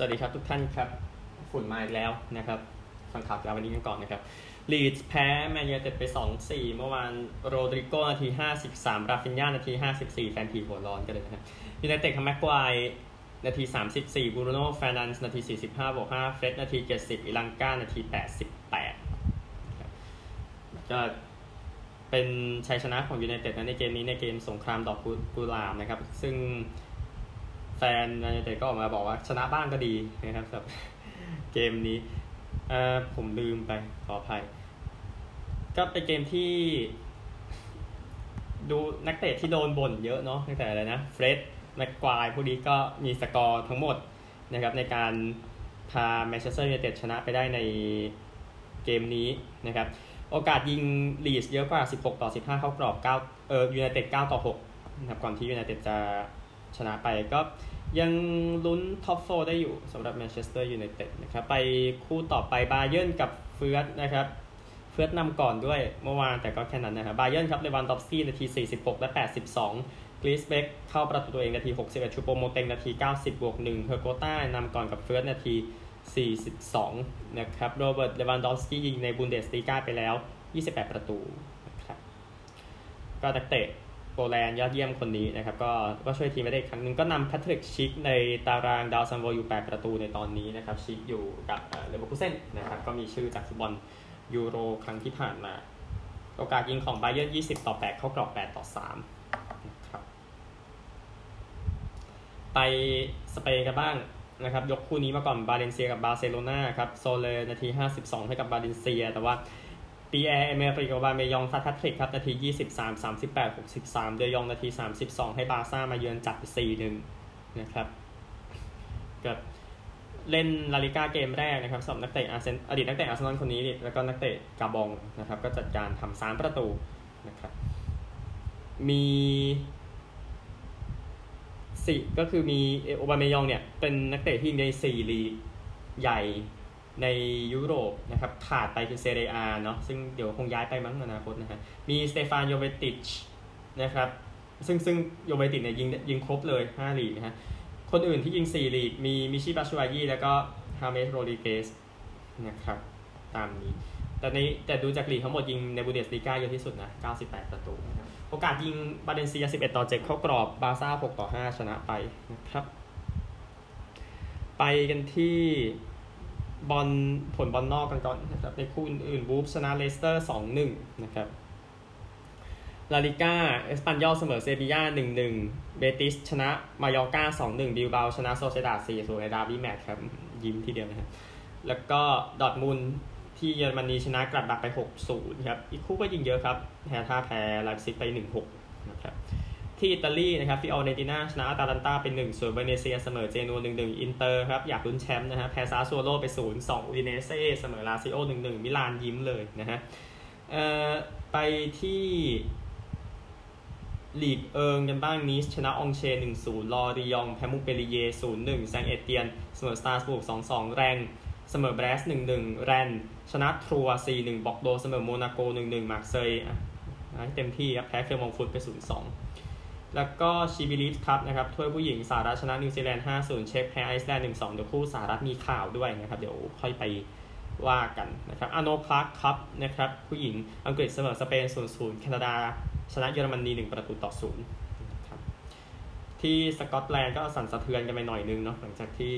สวัสดีครับทุกท่านครับฝุ่นมาอีกแล้วนะครับฟังข่าวยาววันนี้กันก่อนนะครับลีดส์แพ้แมนยูเต็ดไป 2-4 เมื่อวานโรดริโกนาที 53 ราฟินญานาที 54 แฟนทีหัวร้อนกันเลยนะครับยูไนเต็ดคัมแม็กควายนาที 34 บูโรโน่แฟนันส์นาที 45บวก5เฟรดนาที 70 อิลังก้านาที 88ก็เป็นชัยชนะของยูไนเต็ดในเกมนี้ในเกมสงครามดอกกุหลาบนะครับ ซึ่ง แฟนแมนยูเต็ดก็ออกมาบอกว่าชนะบ้างก็ดีนะครับสำหรับเกมนี้เอ่อผมลืมไปขออภัย ก็เป็นเกมที่ดูนักเตะที่โดนบ่นเยอะเนาะตั้งแต่อะไรนะเฟรดแม็กไกวร์พวกนี้ก็มีสกอร์ทั้งหมดนะครับในการพาแมนเชสเตอร์ยูไนเต็ดชนะไปได้ในเกมนี้นะครับโอกาสยิงลีดส์เยอะกว่า 16 ต่อ 15 เข้ากรอบ 9 เออยูไนเต็ด 9 ต่อ6นะครับก่อนที่ยูไนเต็ดจะชนะไปก็ ยังลุ้น top four ได้อยู่สำหรับแมนเชสเตอร์ยูไนเต็ดนะครับไปคู่ต่อไปบาเยิร์นกับเฟือร์ธนะครับเฟือร์ธนำก่อนด้วยเมื่อวานแต่ก็แค่นั้นนะครับบาเยิร์นครับเลวันดอฟสกี้นาที 46 และ 82กรีสเบ็คเข้าประตูตัวเองนาที 61 ชูโปโมเต็งนาที 90 บวก1เฮอร์โกต้านำก่อนกับเฟือร์ธนาที 42 นะครับโรเบิร์ตเลวันดอฟสกี้ยิงในบุนเดสลีกาไปแล้ว 28 ประตูนะครับก็นักเตะ โปแลนด์ยอดเยี่ยมคนนี้นะครับก็ก็ช่วยทีมไปได้อีกครั้งหนึ่งก็นำแพทริกชิกในตารางดาวซัมโวอยู่ 8 ประตูในตอนนี้นะครับชิกอยู่กับเลเวอร์คูเซนนะครับก็มีชื่อจากฟุตบอลยูโรครั้งที่ผ่านมาโอกาสยิงของไบเยอร์20 ต่อ 8 เข้ากรอบ 8 ต่อ3นะครับไปสเปนกันบ้างนะครับยกคู่นี้มาก่อนบาเลนเซียกับบาร์เซโลนาครับโซเลนาที 52 ให้กับบาเลนเซีย แต่ว่า ปีแอร์เอเมอริกโอบาเมยองซัดแฮตทริกครับ นาที 23 38 63 เดยองนาที 32 ให้บาร์ซ่ามาเยือนจัดไป4-1 นะครับกับเล่นลาลิก้าเกมแรกนะครับสำหรับนักเตะอาร์เซนอดีตนักเตะอาร์เซนอลคนนี้แล้วก็นักเตะกาบองนะครับก็จัดการทำสามประตูนะครับมีสี่ก็คือมีโอบาเมยองเนี่ยเป็นนักเตะที่ในสี่ลีกใหญ่ ในยุโรปนะครับขาดไปคือเซเรียอาเนาะซึ่งเดี๋ยวคงย้ายไปมั้งอนาคตนะฮะมีสเตฟานโยเวติชนะครับซึ่งซึ่งโยเวติชเนี่ยยิงยิงครบเลย 5 ลีกนะฮะคนอื่นที่ยิง 4 ลีก มีมิชิบาชูอายีแล้วก็ฮาเมสโรดริเกซนะครับตามนี้ แต่ในแต่ดูจากลีกทั้งหมดยิงในบุนเดสลีกาเยอะที่สุดนะ 98 ประตูนะครับโอกาสยิงบาเลนเซีย 11 ต่อ 7 เข้ากรอบบาร์ซ่า 6 ต่อ 5 ชนะไปนะครับ ไปกันที่ บอลผลบอลนอกกันก่อนนะครับในคู่อื่นวูล์ฟชนะเลสเตอร์2-1นะครับลาลิก้าเอสปันยอลเสมอเซบียา1-1เบติสชนะมายอร์กา2-1บิลเบาชนะโซเซียดาด4-0ในดาร์บี้แมตช์ครับ ยิ้มทีเดียวนะครับแล้วก็ดอร์ทมุนด์ที่เยอรมนีชนะกลัดบัคไป 6-0 ครับ อีกคู่ก็ยิงเยอะครับแฮร์ธ่าแพ้ไลป์ซิกไป 1-6 นะครับ ที่อิตาลีนะครับฟิออเนติน่าชนะอาตาลันตาเป็น1ส่วนเวเนเซียเสมอเจนัว1-1 อินเตอร์ครับ อยากลุ้นแชมป์นะฮะแพ้ซาซัวโรไป 0-2อุดิเนเซ่เสมอลาซิโอ1-1 มิลานยิ้มเลยนะฮะเอ่อไปที่ลีกเอิงกันบ้างนีสชนะอองเช่ร์ 1-0 ลอริยองต์ แพ้มงต์เปลลิเย่ร์ 0-1 แซงเอเตียน เสมอสตาร์สบุก 2-2 แร็งส์เสมอแบรสต์ 1-1 แรน ชนะทรัว 4-1 บอร์กโดซ์ เสมอโมนาโก 1-1 มาร์เซยเต็มที่ครับแพ้แกลร์มงต์ฟุตไป 0-2 แล้วก็ SheBelieves ครับนะครับถ้วยผู้หญิงสหรัฐชนะนิวซีแลนด์5-0 เช็คแพ้ไอซ์แลนด์1-2 เดี๋ยวคู่สหรัฐมีข่าวด้วยนะครับเดี๋ยวค่อยไปว่ากันนะครับ Arnold Clark ครับนะครับผู้หญิงอังกฤษเสมอสเปน 0-0 แคนาดา ชนะเยอรมนี 1 ประตูต่อ0นะครับ ที่สกอตแลนด์ก็สั่นสะเทือนกันไปหน่อยนึงเนาะหลังจากที่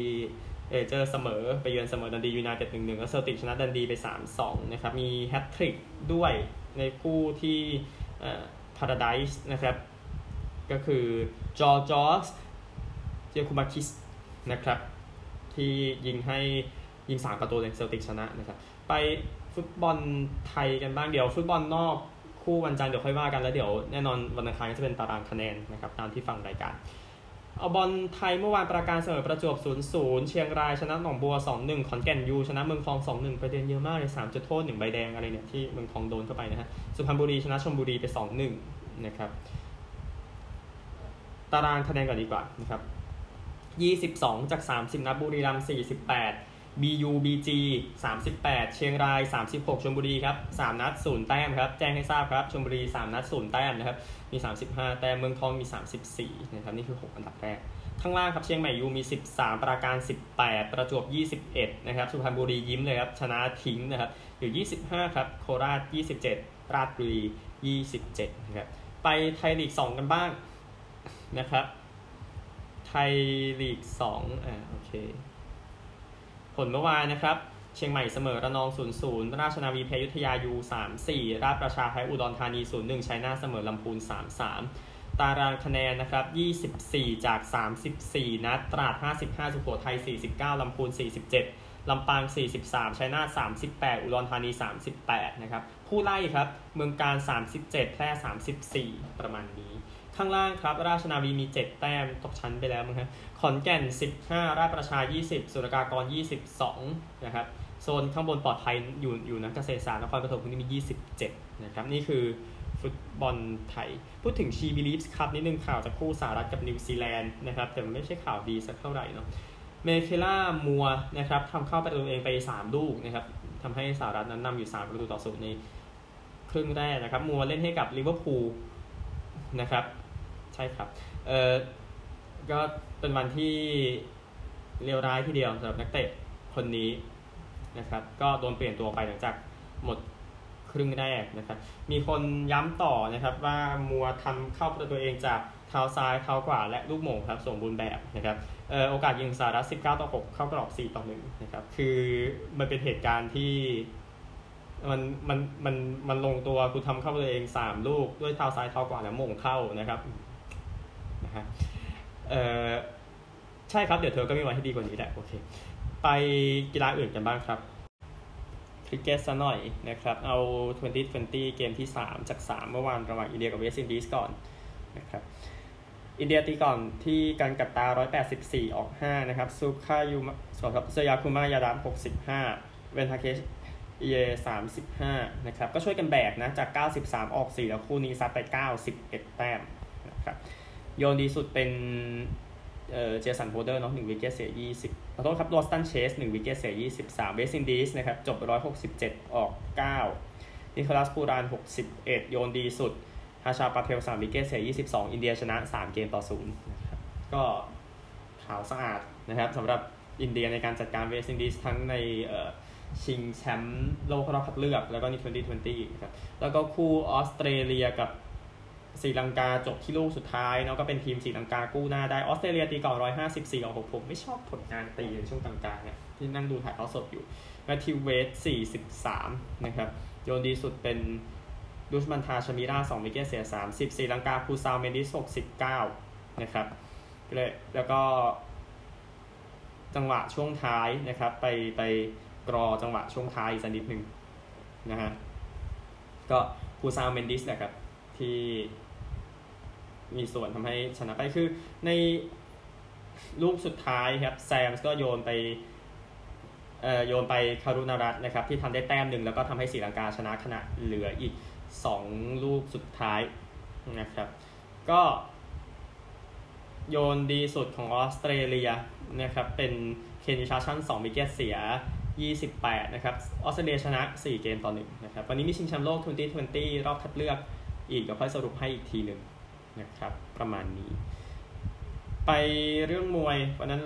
เรนเจอร์เสมอไปเยือนเสมอดันดียูไนเต็ดหนึ่งหนึ่งแล้วเซลติกชนะดันดีไปสามสองนะครับ มีแฮตทริกด้วยในคู่ที่พาราไดส์นะครับ ก็คือจอร์จอสเจคูมาคิสนะครับ ที่ยิงให้ยิงสามประตูเลยเซลติกชนะนะครับ ไปฟุตบอลไทยกันบ้างเดี๋ยว ฟุตบอลนอกคู่วันจันทร์เดี๋ยวค่อยว่ากันแล้วเดี๋ยวแน่นอนวันอังคารก็จะเป็นตารางคะแนนนะครับตามที่ฟังรายการเอาบอลไทยเมื่อวานประการเสมอประจวบ 0-0 เชียงรายชนะหนองบัว 2-1 ขอนแก่นยู ชนะเมืองทอง 2-1 ประเด็นเยอะมากเลย3จุดโทษ 1 ใบแดงอะไรเนี่ยที่เมืองทองโดนเข้าไปนะฮะ สุพรรณบุรีชนะชลบุรีไป 2-1 นะครับ ตารางคะแนนก่อนดีกว่านะครับ22 จาก 30นัดบุรีรัมย์48 BU BG 38 เชียงราย 36ชลบุรีครับ3นัด0แต้มครับแจ้งให้ทราบครับชลบุรี 3 นัด0แต้มนะครับมี 35 แต้มเมืองทองมี 34นะครับนี่คือ 6 อันดับแรก ข้างล่างครับเชียงใหม่ยูมี 13 ปราการ 18 ประจวบ 21นะครับสุพรรณบุรียิ้มเลยครับชนะทิ้งนะครับอยู่ 25 ครับโคราช 27 ราชบุรี 27นะครับไปไทยลีก 2 กันบ้าง นะครับ ไทยลีก2อ่าโอเค ผลเมื่อวานนะครับ เชียงใหม่เสมอระนอง 0-0 ราชนาวีแพ้ยุทธยายู 3-4 ราชประชาแพ้อุดรธานี 0-1ชัยนาทเสมอลำพูน 3-3 ตารางคะแนนนะครับ 24 จาก 34 นัด ตราด 55 สุโขทัย 49 ลำพูน 47ลำปาง 43ชัยนาท38 อุดรธานี 38 นะครับ ผู้ไล่ครับ เมืองการ 37 แพร่ 34 ประมาณนี้ ข้างล่างครับ ราชนาวีมี 7 แต้มตกชั้นไปแล้วมั้งครับขอนแก่น 15 ราชประชา 20 ศุลกากร 22 นะครับ โซนข้างบนปลอดภัยอยู่อยู่นะเกษตรศาสตร์นครปฐมพวกนี้มี 27 นะครับ นี่คือฟุตบอลไทย พูดถึง SheBelieves ครับนิดนึงข่าวจากคู่สหรัฐกับนิวซีแลนด์นะครับ แต่มันไม่ใช่ข่าวดีสักเท่าไหร่เนาะเมเคล่ามัวร์นะครับทำเข้าประตูเองไป 3 ลูกนะครับทำให้สหรัฐนั้นนำอยู่ 3 ประตูต่อศูนย์ในครึ่งแรกนะครับ มัวเล่นให้กับลิเวอร์พูลนะครับ ใช่ครับเออก็เป็นวันที่เลวร้ายทีเดียวสำหรับนักเตะคนนี้นะครับ ก็โดนเปลี่ยนตัวไปหลังจากหมดครึ่งแรกนะครับ มีคนย้ำต่อนะครับว่ามัวทำเข้าประตูเองจากเท้าซ้ายเท้าขวาและลูกโมงครับสมบูรณ์แบบนะครับเออโอกาสยิงสหรัฐ19 ต่อ 6 เข้ากรอบ 4 ต่อ 1 นะครับ คือมันเป็นเหตุการณ์ที่มันมันมันมันลงตัวกูทำเข้าตัวเอง 3 ลูกด้วยเท้าซ้ายเท้าขวาแล้วโมงเข้านะครับ นะฮะเออใช่ครับ เดี๋ยวเธอก็มีวันที่ดีกว่านี้แหละ โอเค ไปกีฬาอื่นกันบ้างครับคริกเก็ตซะหน่อยนะครับ เอา 2020 เกมที่ 3 จาก 3 เมื่อวานระหว่างอินเดียกับเวสต์อินดีสก่อนนะครับอินเดียตีก่อนที่การกัตตา 184 ออก 5 นะครับซูคายูสครับเซยาคุมายาดาม65 เวนทาเคชเย35นะครับ ก็ช่วยกันแบกนะ จาก 93 ออก 4 แล้วคู่นี้ซัดไป 91 แต้มนะครับ โยนดีสุดเป็นเจสันโบเดอร์เนาะ1วิกเกตเสีย20ขอโทษครับลอสตันเชส1วิกเกตเสีย23เวสต์อินดีสนะครับ จบ167ออก9นิโคลัสปูราน61โยนดีสุดฮาร์ชาลปาเทล3 wicket เสีย22อินเดียชนะ3เกมต่อ0นะครับก็ขาวสะอาดนะครับสำหรับอินเดียในการจัดการเวสต์อินดีสทั้งในเชิงแชมป์โลกรอบคัดเลือก แล้วก็ใน2020นะครับแล้วก็คู่ออสเตรเลียกับ ศรีลังกาจบที่ลูกสุดท้ายเนาะก็เป็นทีมศรีลังกากู้หน้าได้ออสเตรเลียตีก่อน154ของผมไม่ชอบผลงานตีในช่วงกลางๆเนี่ยที่นั่งดูถ่ายทอดสดอยู่แมทธิวเวด43นะครับโยนดีสุดเป็นดุชมันทาชามีรา2 wicket เสีย30ศรีลังกาคูซาลเมนดิส69นะครับแล้วก็จังหวะช่วงท้ายนะครับไปไปกรอจังหวะช่วงท้ายอีกสักนิดหนึ่งนะฮะก็คูซาลเมนดิสนะครับ ที่มีส่วนทำให้ชนะไปคือในลูกสุดท้ายครับแซมส์ก็โยนไปเอ่อโยนไปคารุนารัตนะครับที่ทำได้แต้มหนึ่งแล้วก็ทำให้ศรีลังกาชนะขณะเหลืออีก 2 ลูกสุดท้ายนะครับ ก็โยนดีสุดของออสเตรเลียนะครับเป็นเคนชาชัน2วิกเกตเสีย 28 นะครับ ออสเตรเลียชนะ 4 เกมต่อ1นะครับ วันนี้มีชิงแชมป์โลก 2020 รอบคัดเลือก อีกเดี๋ยวค่อยสรุปให้อีกทีหนึ่งนะครับประมาณนี้ ไปเรื่องมวยวันนั้น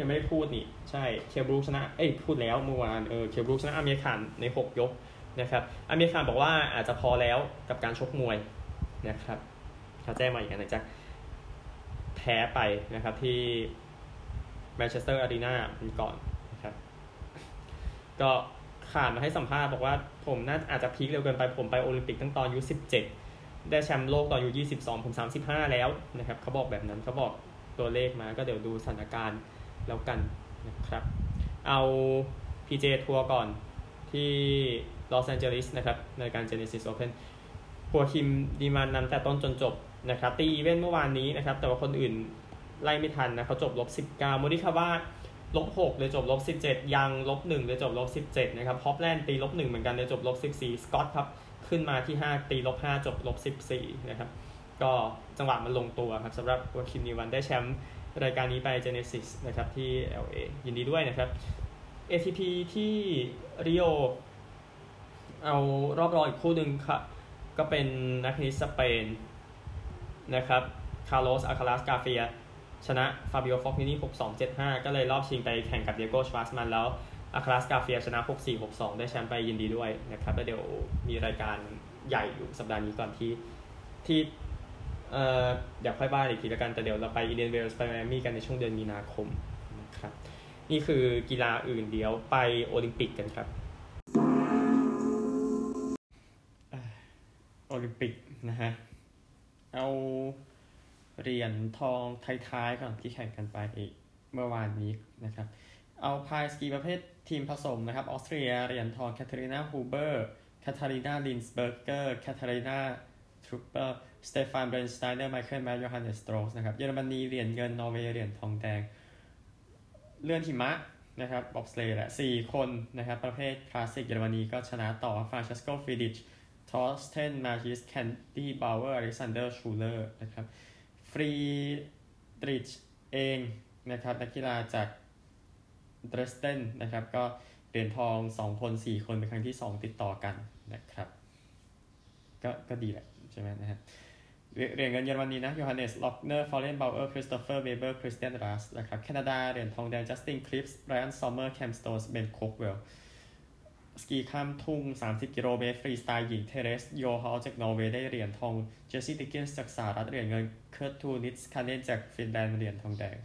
ยังไม่ได้พูดนี่ ใช่เคลบรูคชนะ เอ้ยพูดแล้วเมื่อวานเออเคลบรูคชนะอาเมียร์ข่านใน 6 ยกนะครับอาเมียร์ข่านบอกว่าอาจจะพอแล้วกับการชกมวยนะครับเขาแจ้งมาอีกนะจากแพ้ไปนะครับที่แมนเชสเตอร์อารีนาเป็นก่อนนะครับก็ข่านมาให้สัมภาษณ์บอกว่าผมน่าอาจจะ peak เร็วเกินไปผมไปโอลิมปิกตั้งตอนอายุ17 ได้แชมป์โลกตอนอายุ22 ผม 35 แล้วนะครับเขาบอกแบบนั้นเขาบอกตัวเลขมาก็เดี๋ยวดูสถานการณ์แล้วกันนะครับ เอา PJ ทัวร์ก่อนที่ลอสแอนเจลิสนะครับในการ Genesis Open หัวคิมดีมานนำแต่ต้นจนจบนะครับตี even เมื่อวานนี้นะครับ แต่ว่าคนอื่นไล่ไม่ทันนะเขาจบลบ 19โมริคาว่าลบ6เลยจบลบ 17 ยังลบ1เลยจบลบ 17 นะครับฮอฟแลนด์ตีลบ1เหมือนกันเลยจบลบ 14 สกอตครับ ขึ้นมาที่ 5 ตีลบ5จบลบ14นะครับก็จังหวะมันลงตัวครับสำหรับวาคิมนีมันน์ได้แชมป์รายการนี้ไป Genesis นะครับที่ LA ยินดีด้วยนะครับ ATP ที่ริโอเอารอบรองอีกคู่หนึ่งครับก็เป็นนักเทนนิสสเปนนะครับคาร์ลอสอัลคารัสการ์เฟียชนะฟาบิโอฟอกนินี่6-2 7-5 ก็เลยรอบชิงไปแข่งกับดิเอโกชวาร์ตซ์มันแล้ว อาคลาสกาเฟียชนะ 6-4 6-2 ได้แชมป์ไปยินดีด้วยนะครับแล้วเดี๋ยวมีรายการใหญ่อยู่สัปดาห์นี้ก่อนที่ที่เอ่อเดี๋ยวค่อยบ้านอีกทีละกัน แต่เดี๋ยวเราไปอีเดนเวลส์ไปแมมี่กันในช่วงเดือนมีนาคมนะครับนี่คือกีฬาอื่นเดี๋ยวไปโอลิมปิกกันครับโอลิมปิกนะฮะเอาเหรียญทองท้ายๆก่อนที่แข่งกันไปอีกเมื่อวานนี้นะครับ อัลไพน์สกีประเภท ทีมผสมนะครับออสเตรียเหรียญทองแคทเธอรีนาฮูเบอร์แคทเธอรีนาลีนส์แบร์เกอร์แคทเธอรีนาทรูเปอร์สเตฟานเบรนสไตเนอร์ไมเคิลแมทโยฮันเนสโตรสนะครับเยอรมนีเหรียญเงินนอร์เวย์เหรียญทองแดง เลื่อนหิมะนะครับบ็อบสเลย์แหละสี่คนนะครับ ประเภทคลาสสิกเยอรมนีก็ชนะต่อฟรานเชสโกฟิดิชทอสเทนมาชิสแคนดี้บาวเวอร์อเล็กซานเดอร์ชูเลอร์นะครับฟรีดริชเองนะครับนักกีฬาจาก ดรสเตนนะครับก็เหรียญทอง 2 คน 4 คนเป็นครั้งที่ 2 ติดต่อกันนะครับ ก็ก็ดีแหละใช่ไหมนะฮะเหรียญเงินเยอรมนีนะโยฮันเนส ล็อกเนอร์ ฟอร์เรนบาวเออร์ คริสโตเฟอร์เบเบอร์ คริสเตียน รัส นะครับ แคนาดา เหรียญทองแดง จัสติน คลิปส์ไรอัน ซอมเมอร์ แคมสโตสเบน โคกเวล สกีข้ามทุ่ง 30 กิโลเมตร ฟรีสไตล์หญิง เทเรส โยฮอลจากนอร์เวย์ ได้เหรียญทอง เจสซี่ดิกกินส์จากสหรัฐ เหรียญเงิน เคิร์ตทูนิสคาเนนจากฟินแลนด์ เหรียญทองแดง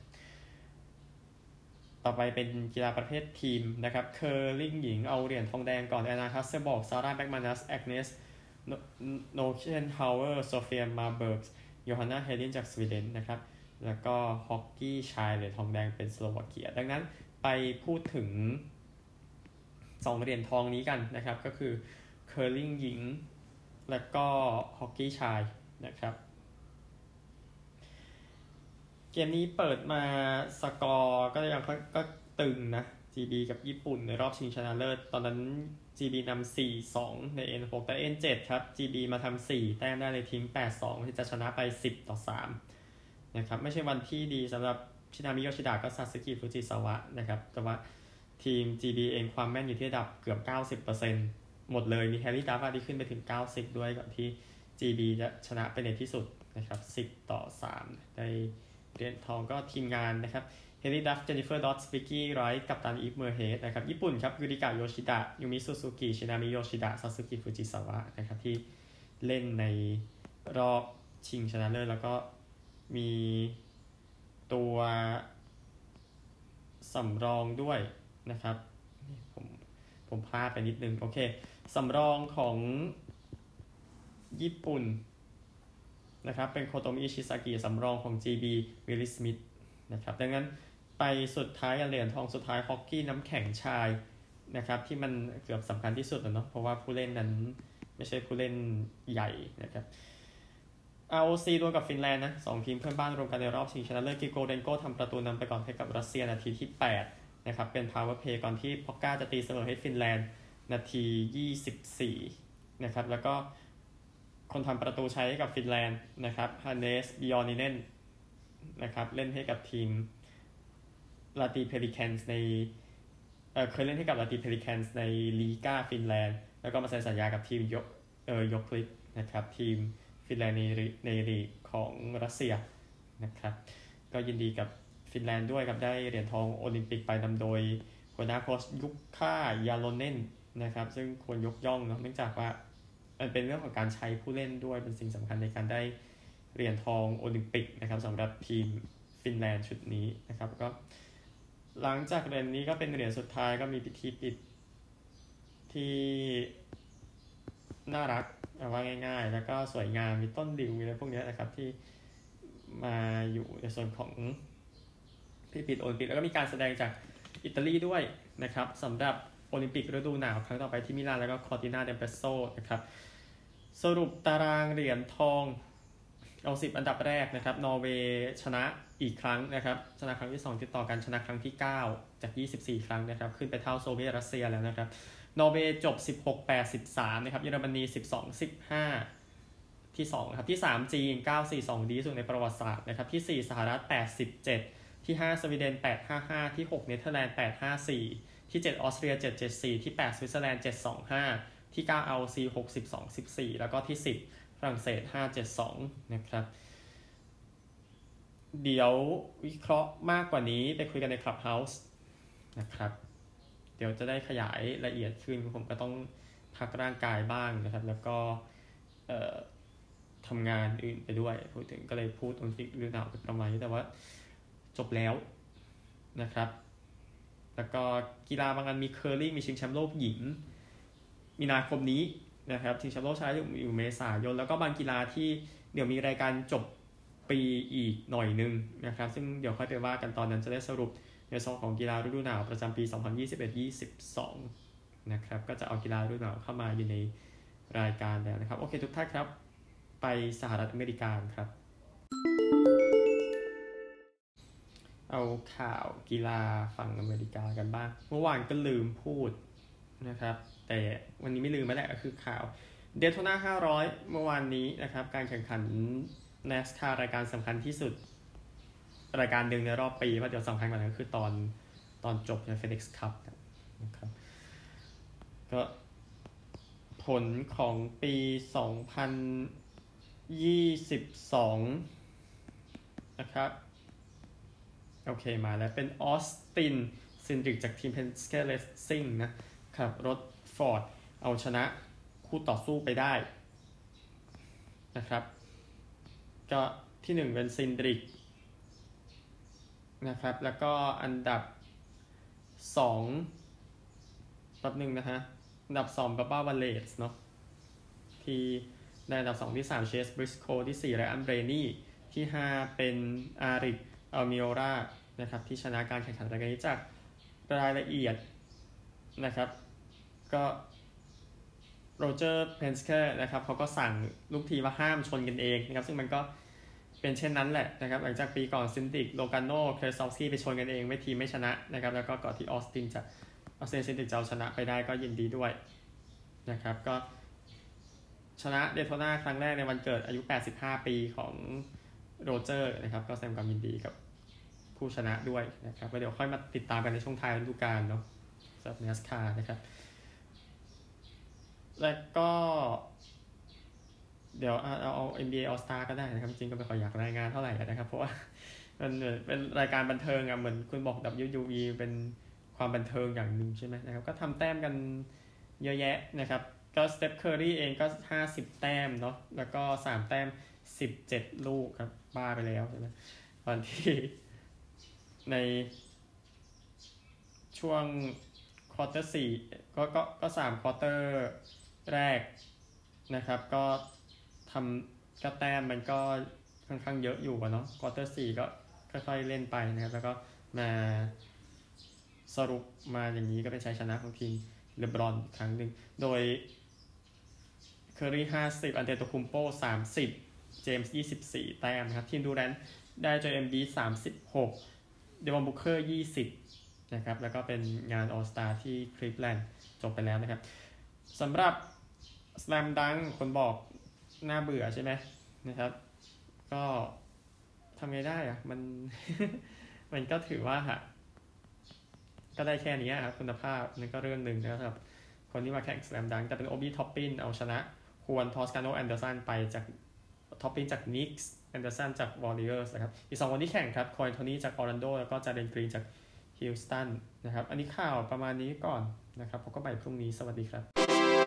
ต่อไปเป็นกีฬาประเภททีมนะครับ เคอร์ลิงหญิงเอาเหรียญทองแดงก่อนแอนนาคัสเซบอกซาร่าแบ็กมานัสแอกเนสโนเคนฮาวเวอร์โซเฟียมาเบิร์กโยฮันนาเฮลินจากสวีเดนนะครับ แล้วก็ฮอกกี้ชายเหรียญทองแดงเป็นสโลวาเกีย ดังนั้นไปพูดถึงสองเหรียญทองนี้กันนะครับ ก็คือเคอร์ลิงหญิง และก็ฮอกกี้ชายนะครับ เกมนี้เปิดมาสกอร์ก็ยังก็ตึงนะ GB กับญี่ปุ่นในรอบชิงชนะเลิศ ตอนนั้น GB นำ4-2 ใน N6 แต่ N7 ครับ GB มาทำ4 แต้มได้เลยทิ้ง 8-2 ที่จะชนะไป 10 ต่อ 3 นะครับ ไม่ใช่วันที่ดีสำหรับชินามิโยชิดะก็ซาสึกิฟุจิสวะนะครับ แต่ว่าทีม GB เองความแม่นอยู่ที่ระดับเกือบ 90%หมดเลย มีเฮลีย์ดัฟที่ขึ้นไปถึง 90 ด้วยก่อนที่ GB จะชนะไปในที่สุดนะครับ 10 ต่อ 3 ได้ เหรียญทองก็ทีมงานนะครับเฮลีย์ดัฟเจนนิเฟอร์ดอดส์วิคกี้ไรท์กัปตันอีฟเมอร์เฮดนะครับญี่ปุ่นครับยูริกะโยชิดะยูมิซูซูกิชินามิโยชิดะซาสึกิฟูจิสวะนะครับที่เล่นในรอบชิงชนะเลิศแล้วก็มีตัวสำรองด้วยนะครับผมผมพลาดไปนิดนึง โอเค สำรองของญี่ปุ่น นะครับเป็นโคโตมิอิชิซากิสำรองของ GB มิลลี่สมิธนะครับดังนั้นไปสุดท้ายเหรียญทองสุดท้ายฮอกกี้น้ำแข็งชายนะครับที่มันเกือบสำคัญที่สุดเนาะเพราะว่าผู้เล่นนั้นไม่ใช่ผู้เล่นใหญ่นะครับ ROC รวมกับฟินแลนด์นะสองทีมเพื่อนบ้านรวมกันในรอบชิงชนะเลิศกิโกเดนโกทำประตูนำไปก่อนให้กับรัสเซียนาทีที่ 8 นะครับ เป็น power play ก่อนที่พ็อกก้าจะตีเสมอให้ฟินแลนด์ นาที 24 นะครับ แล้วก็ คนทำประตูชัยให้กับฟินแลนด์นะครับฮันเนสบิออนิเนนนะครับเล่นให้กับทีมลาติเพลิแคนส์ในเคยเล่นให้กับลาติเพลิแคนส์ในลีกาฟินแลนด์แล้วก็มาเซ็นสัญญากับทีมโยกเออโยกเคริตนะครับทีมฟินแลนด์ในในลีกของรัสเซียนะครับก็ยินดีกับฟินแลนด์ด้วยครับได้เหรียญทองโอลิมปิกไปนำโดยหัวหน้าโค้ชยุคค่ายาโลเนนนะครับซึ่งควรยกย่องเนาะเนื่องจากว่า มันเป็นเรื่องของการใช้ผู้เล่นด้วยเป็นสิ่งสำคัญในการได้เหรียญทองโอลิมปิกนะครับสำหรับทีมฟินแลนด์ชุดนี้นะครับก็หลังจากเหรียญนี้ก็เป็นเหรียญสุดท้ายก็มีพิธีปิดที่น่ารักว่าง่าย ๆ แล้วก็สวยงามมีต้นหลิวมีอะไรพวกนี้นะครับที่มาอยู่ในส่วนของพิธีปิดโอลิมปิกแล้วก็มีการแสดงจากอิตาลีด้วยนะครับสำหรับ โอลิมปิกฤดูหนาวครั้งต่อไปที่มิลานแล้วก็คอร์ตินาดัมเปซโซนะครับ สรุปตารางเหรียญทองเอาสิบอันดับแรกนะครับ นอร์เวย์ชนะอีกครั้งนะครับ ชนะครั้งที่ 2 ติดต่อกันชนะครั้งที่ 9 จาก 24 ครั้งนะครับ ขึ้นไปเท่าโซเวียตรัสเซียแล้วนะครับ นอร์เวย์จบ 16 8 13 นะครับ เยอรมนี 12 15 ที่2ครับ ที่ 3 จีน 9 4 2 ดีสุดในประวัติศาสตร์นะครับ ที่ 4 สหรัฐ87ที่ 5 สวีเดน 855 ที่ 6 เนเธอร์แลนด์ 854 ที่ 7 ออสเตรีย 774 ที่ 8 สวิตเซอร์แลนด์ 725 ที่ 9 เอาซี62 14 แล้วก็ที่ 10 ฝรั่งเศส 572 นะครับ เดี๋ยววิเคราะห์มากกว่านี้ไปคุยกันใน Clubhouse นะครับ เดี๋ยวจะได้ขยายละเอียดขึ้นผมก็ต้องพักร่างกายบ้างนะครับ แล้วก็ทำงานอื่นไปด้วยพูดถึงก็เลยพูดตรงที่เรื่องราวประมาณนี้แต่ว่าจบแล้วนะครับ แล้วก็กีฬาบางอันมีเคอร์ลิงมีชิงแชมป์โลกหญิง มีนาคมนี้นะครับชิงแชมป์โลกชายอยู่เมษายน แล้วก็บางกีฬาที่เดี๋ยวมีรายการจบปีอีกหน่อยนึงนะครับ ซึ่งเดี๋ยวค่อยไปว่ากันตอนนั้นจะได้สรุปในซีซั่นของกีฬาฤดูหนาวประจำปี 2021-22 นะครับ ก็จะเอากีฬาฤดูหนาวเข้ามาอยู่ในรายการแล้วนะครับ โอเคทุกท่านครับ ไปสหรัฐอเมริกาครับ เอาข่าวกีฬาฝั่งอเมริกากันบ้าง เมื่อวานก็ลืมพูดนะครับ แต่วันนี้ไม่ลืมมาแหละก็คือข่าวเดโทนา 500 เมื่อวานนี้นะครับ การแข่งขัน NASCAR รายการสำคัญที่สุด รายการหนึ่งในรอบปีว่าเดี๋ยวสำคัญกว่านั้นก็คือตอนตอนจบใน FedEx Cup นะครับ ก็ผลของปี 2022 นะครับ โอเคมาแล้วเป็นออสตินซินดริกจากทีม Penske Racing นะครับรถฟอร์ดเอาชนะคู่ต่อสู้ไปได้นะครับ ก็ที่หนึ่งเป็นซินดริกนะครับ แล้วก็อันดับสองแป๊บหนึ่งนะฮะ อันดับสองบับบ้าวอลเลซเนาะที่ในอันดับสองที่สามเชสบริสโคที่สี่ไรอันเบลนีย์ ที่ห้าเป็นอาริกอัลมิโรลา นะครับที่ชนะการแข่งขันรายการนี้จากรายละเอียดนะครับ ก็โรเจอร์เพนสเคอร์นะครับเขาก็สั่งลูกทีมว่าห้ามชนกันเองนะครับ ซึ่งมันก็เป็นเช่นนั้นแหละนะครับ หลังจากปีก่อนซินดริกโลกาโนเคเซลาวสกี้ไปชนกันเอง ไม่ทีมไม่ชนะนะครับ แล้วก็ก่อนที่ออสตินจะออสตินซินดริกจะชนะไปได้ก็ยินดีด้วยนะครับ ก็ชนะ Daytona ครั้งแรกในวันเกิดอายุ 85 ปีของโรเจอร์นะครับ ก็แสดงความยินดีกับ ผู้ชนะด้วยนะครับเดี๋ยวค่อยมาติดตามกันในช่วงท้ายฤดูกาลเนาะสำหรับ NASCAR นะครับ แล้วก็ เดี๋ยวเอาเอา NBA All Star ก็ได้นะครับ จริงก็ไม่ค่อยอยากรายงานเท่าไหร่นะครับ เพราะว่ามันเป็นรายการบันเทิงอะเหมือนคุณบอก WWE เป็นความบันเทิงอย่างหนึ่งใช่ไหมนะครับ ก็ทำแต้มกันเยอะแยะนะครับ ก็สเตปเคอร์รี่เองก็ 50 แต้มเนาะแล้วก็ 3 แต้ม 17 ลูกครับบ้าไปแล้วใช่ไหมตอนที่ ในช่วง quarter สี่ก็ก็ก็สาม quarter แรกนะครับ ก็ทำก็แต้มมันก็ค่อนข้างเยอะอยู่เนาะ quarter สี่ก็ค่อยๆเล่นไปนะครับ แล้วก็มาสรุปมาอย่างนี้ก็เป็นชัยชนะของทีมเลบรอนครั้งหนึ่ง โดยเคอรี่ห้าสิบอันเดโตคุนโปสามสิบเจมส์ยี่สิบสี่แต้มนะครับ ทีมดูแรนได้โจเอลเอ็มบีดสามสิบหก เดวอนบุคเคอร์ยี่สิบนะครับ แล้วก็เป็นงาน All Star ที่คลิฟแลนด์จบไปแล้วนะครับสำหรับ slam dunk คนบอกน่าเบื่อใช่ไหมนะครับ ก็ทำไงได้อะมัน มันก็ถือว่าฮะก็ได้แค่นี้ครับคุณภาพนั่นก็เรื่องหนึ่งนะครับ คนที่มาแข่ง slam dunk แต่เป็นโอบีท็อปปินเอาชนะฮวนทอสกาโนแอนเดอร์สันไปจากท็อปปินจาก Knicks แอนเดอร์สันจาก Warriors นะครับ อีกสองคนที่แข่งครับโคลแอนโทนี่จากออร์แลนโดแล้วก็จาเลนกรีนจากฮิวสตันนะครับ อันนี้ข่าวประมาณนี้ก่อนนะครับผมก็ไปพรุ่งนี้สวัสดีครับ